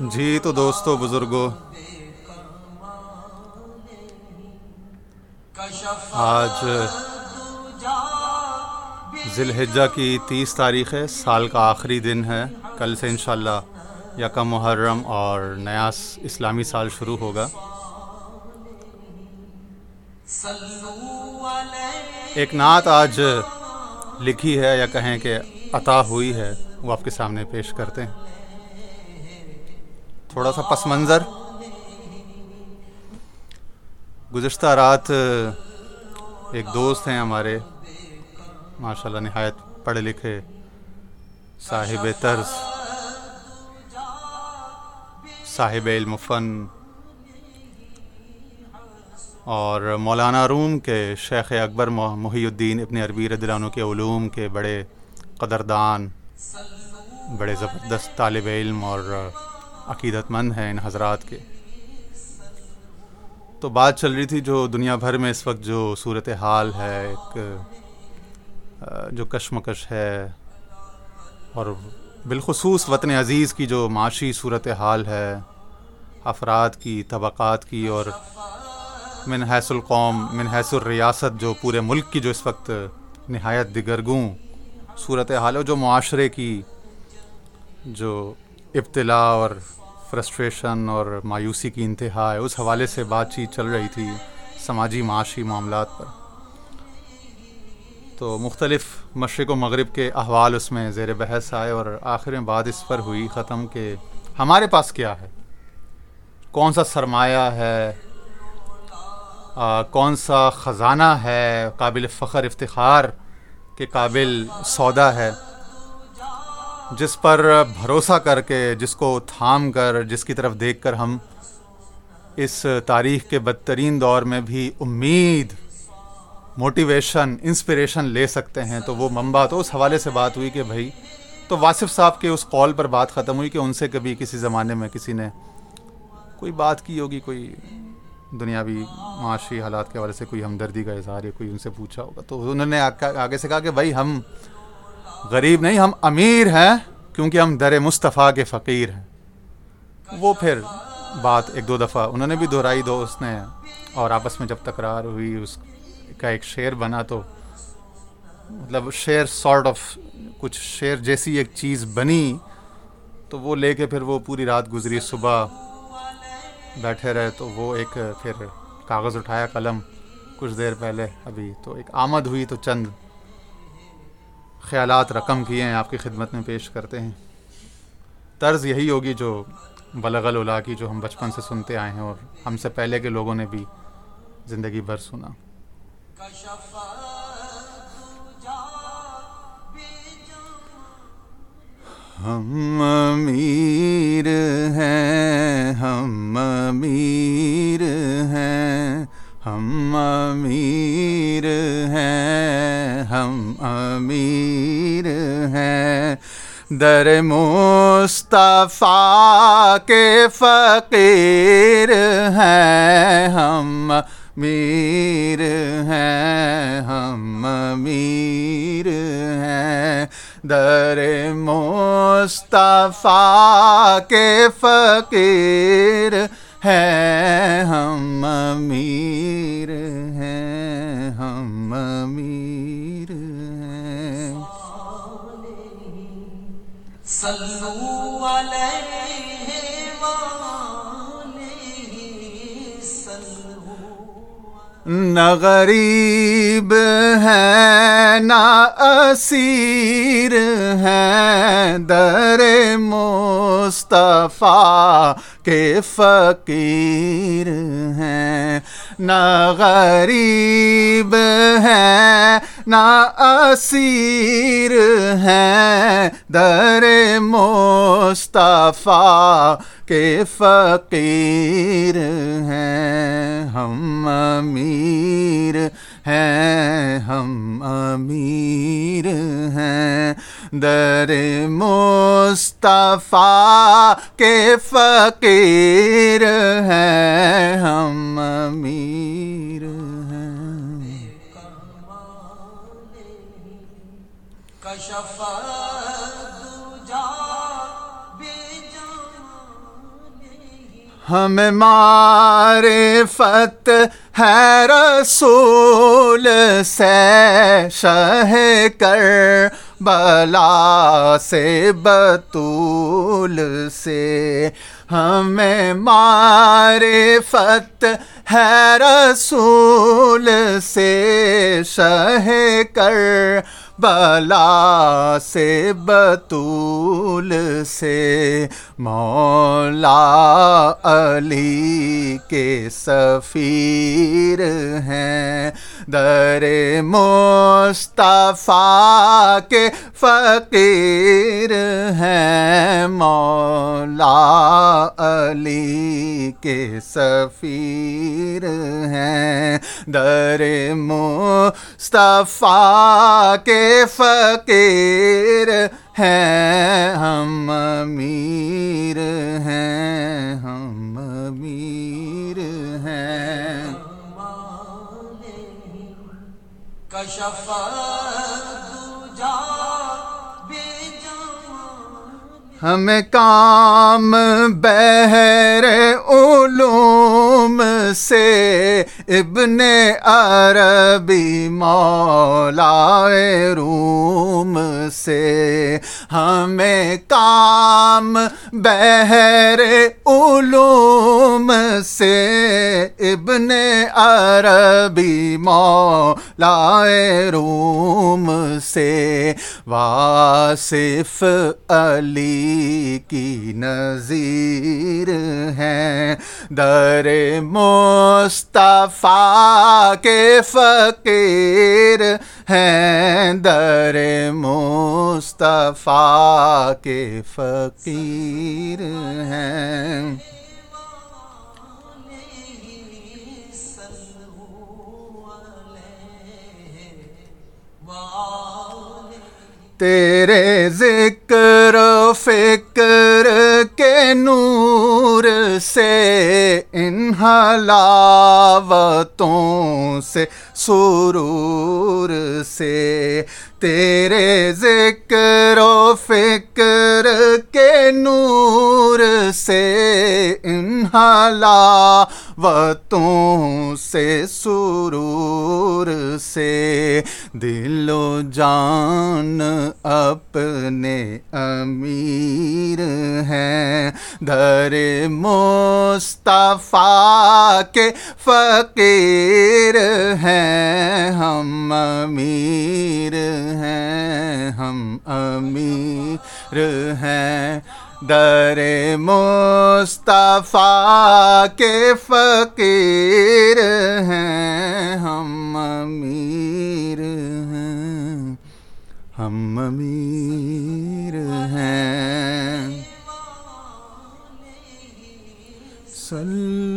جی تو دوستو بزرگوں آج ذی الحجہ کی تیس تاریخ ہے، سال کا آخری دن ہے۔ کل سے انشاءاللہ یکم محرم اور نیا اسلامی سال شروع ہوگا۔ ایک نعت آج لکھی ہے یا کہیں کہ عطا ہوئی ہے، وہ آپ کے سامنے پیش کرتے ہیں۔ تھوڑا سا پس منظر۔ گزشتہ رات، ایک دوست ہیں ہمارے ماشاء اللہ نہایت پڑھے لکھے صاحب طرز، صاحب علم فن، اور مولانا روم کے شیخ اکبر محی الدین ابن عربی ردلانوں کے علوم کے بڑے قدردان، بڑے زبردست طالب علم اور عقیدت مند ہیں ان حضرات کے۔ تو بات چل رہی تھی جو دنیا بھر میں اس وقت جو صورت حال ہے، ایک جو کشمکش ہے اور بالخصوص وطن عزیز کی جو معاشی صورت حال ہے، افراد کی، طبقات کی اور من حیث القوم من حیث الریاست جو پورے ملک کی جو اس وقت نہایت دگرگوں صورت حال ہے جو معاشرے کی جو ابتلا اور فرسٹریشن اور مایوسی کی انتہا ہے، اس حوالے سے بات چیت چل رہی تھی سماجی معاشی معاملات پر۔ تو مختلف مشرق و مغرب کے احوال اس میں زیر بحث آئے اور آخر میں بات اس پر ہوئی ختم کہ ہمارے پاس کیا ہے؟ کون سا سرمایہ ہے؟ کون سا خزانہ ہے؟ قابل فخر افتخار کے قابل سودا ہے؟ جس پر بھروسہ کر کے، جس کو تھام کر، جس کی طرف دیکھ کر ہم اس تاریخ کے بدترین دور میں بھی امید موٹیویشن انسپریشن لے سکتے ہیں۔ تو وہ منبع تو اس حوالے سے بات ہوئی کہ بھائی، تو واصف صاحب کے اس قول پر بات ختم ہوئی کہ ان سے کبھی کسی زمانے میں کسی نے کوئی بات کی ہوگی، کوئی دنیاوی معاشی حالات کے حوالے سے کوئی ہمدردی کا اظہار یا کوئی ان سے پوچھا ہوگا۔ تو انہوں نے آگے سے کہا کہ بھائی، ہم غریب نہیں، ہم امیر ہیں کیونکہ ہم در مصطفیٰ کے فقیر ہیں۔ وہ پھر بات ایک دو دفعہ، انہوں نے بھی دہرائی دوست نے، اور آپس میں جب تکرار ہوئی، اس کا ایک شعر بنا تو مطلب شعر سارٹ آف کچھ شعر جیسی ایک چیز بنی، تو وہ لے کے پھر وہ پوری رات گزری۔ صبح بیٹھے رہے تو وہ ایک پھر کاغذ اٹھایا، قلم، کچھ دیر پہلے ابھی تو ایک آمد ہوئی تو چند خیالات رقم کیے ہیں، آپ کی خدمت میں پیش کرتے ہیں۔ طرز یہی ہوگی جو بلغ الا کی جو ہم بچپن سے سنتے آئے ہیں اور ہم سے پہلے کے لوگوں نے بھی زندگی بھر سنا۔ ہم ہم امیر ہیں۔ در مصطفیٰ کے فقیر ہیں۔ ہم میر ہیں۔ ہم میر ہیں۔ در مصطفیٰ کے فقیر ہیں۔ ہم میر صلو علیہ نہ غریب ہے نہ اسیر ہے در مصطفیٰ کے فقیر ہیں، نہ غریب ہیں، نہ اسیر ہیں۔ در مصطفیٰ کے فقیر ہیں۔ ہم امیر ہیں، ہم امیر ہیں۔ در مصطفیٰ کے فقیر ہیں ہم امیر ہیں۔ کشف ہمیں معرفت ہے رسول سے شہ کر بلا سے بطول سے ہمیں معرفت ہے رسول سے شہ کر بلا سے بطول سے مولا علی کے سفیر ہیں۔ در مصطفیٰ کے فقیر ہیں۔ مولا علی کے سفیر ہیں۔ در مصطفیٰ کے فقیر ہیں ہم امیر ہیں ہم امیر ہیں۔ کشف ہمیں کام بہر علوم سے ابن عربی مولا روم سے ہمیں کام بہر علوم سے ابن عربی مولا روم سے واصف علی کی نظیر ہیں در مصطفیٰ کے فقیر ہیں در مصطفیٰ کے فقیر ہیں۔ تیرے ذکر و فکر کے نور سے ان حلاوتوں سے سرور سے تیرے ذکر و فکر کے نور سے انحلا وتوں سے سرور سے دل و جان اپنے امیر ہیں۔ در مصطفیٰ کے فقیر ہیں۔ ہم امیر ہیں۔ ہم امیر ہیں۔ در مصطفیٰ کے فقیر ہیں۔ ہم امیر ہم امیر ہیں۔ سل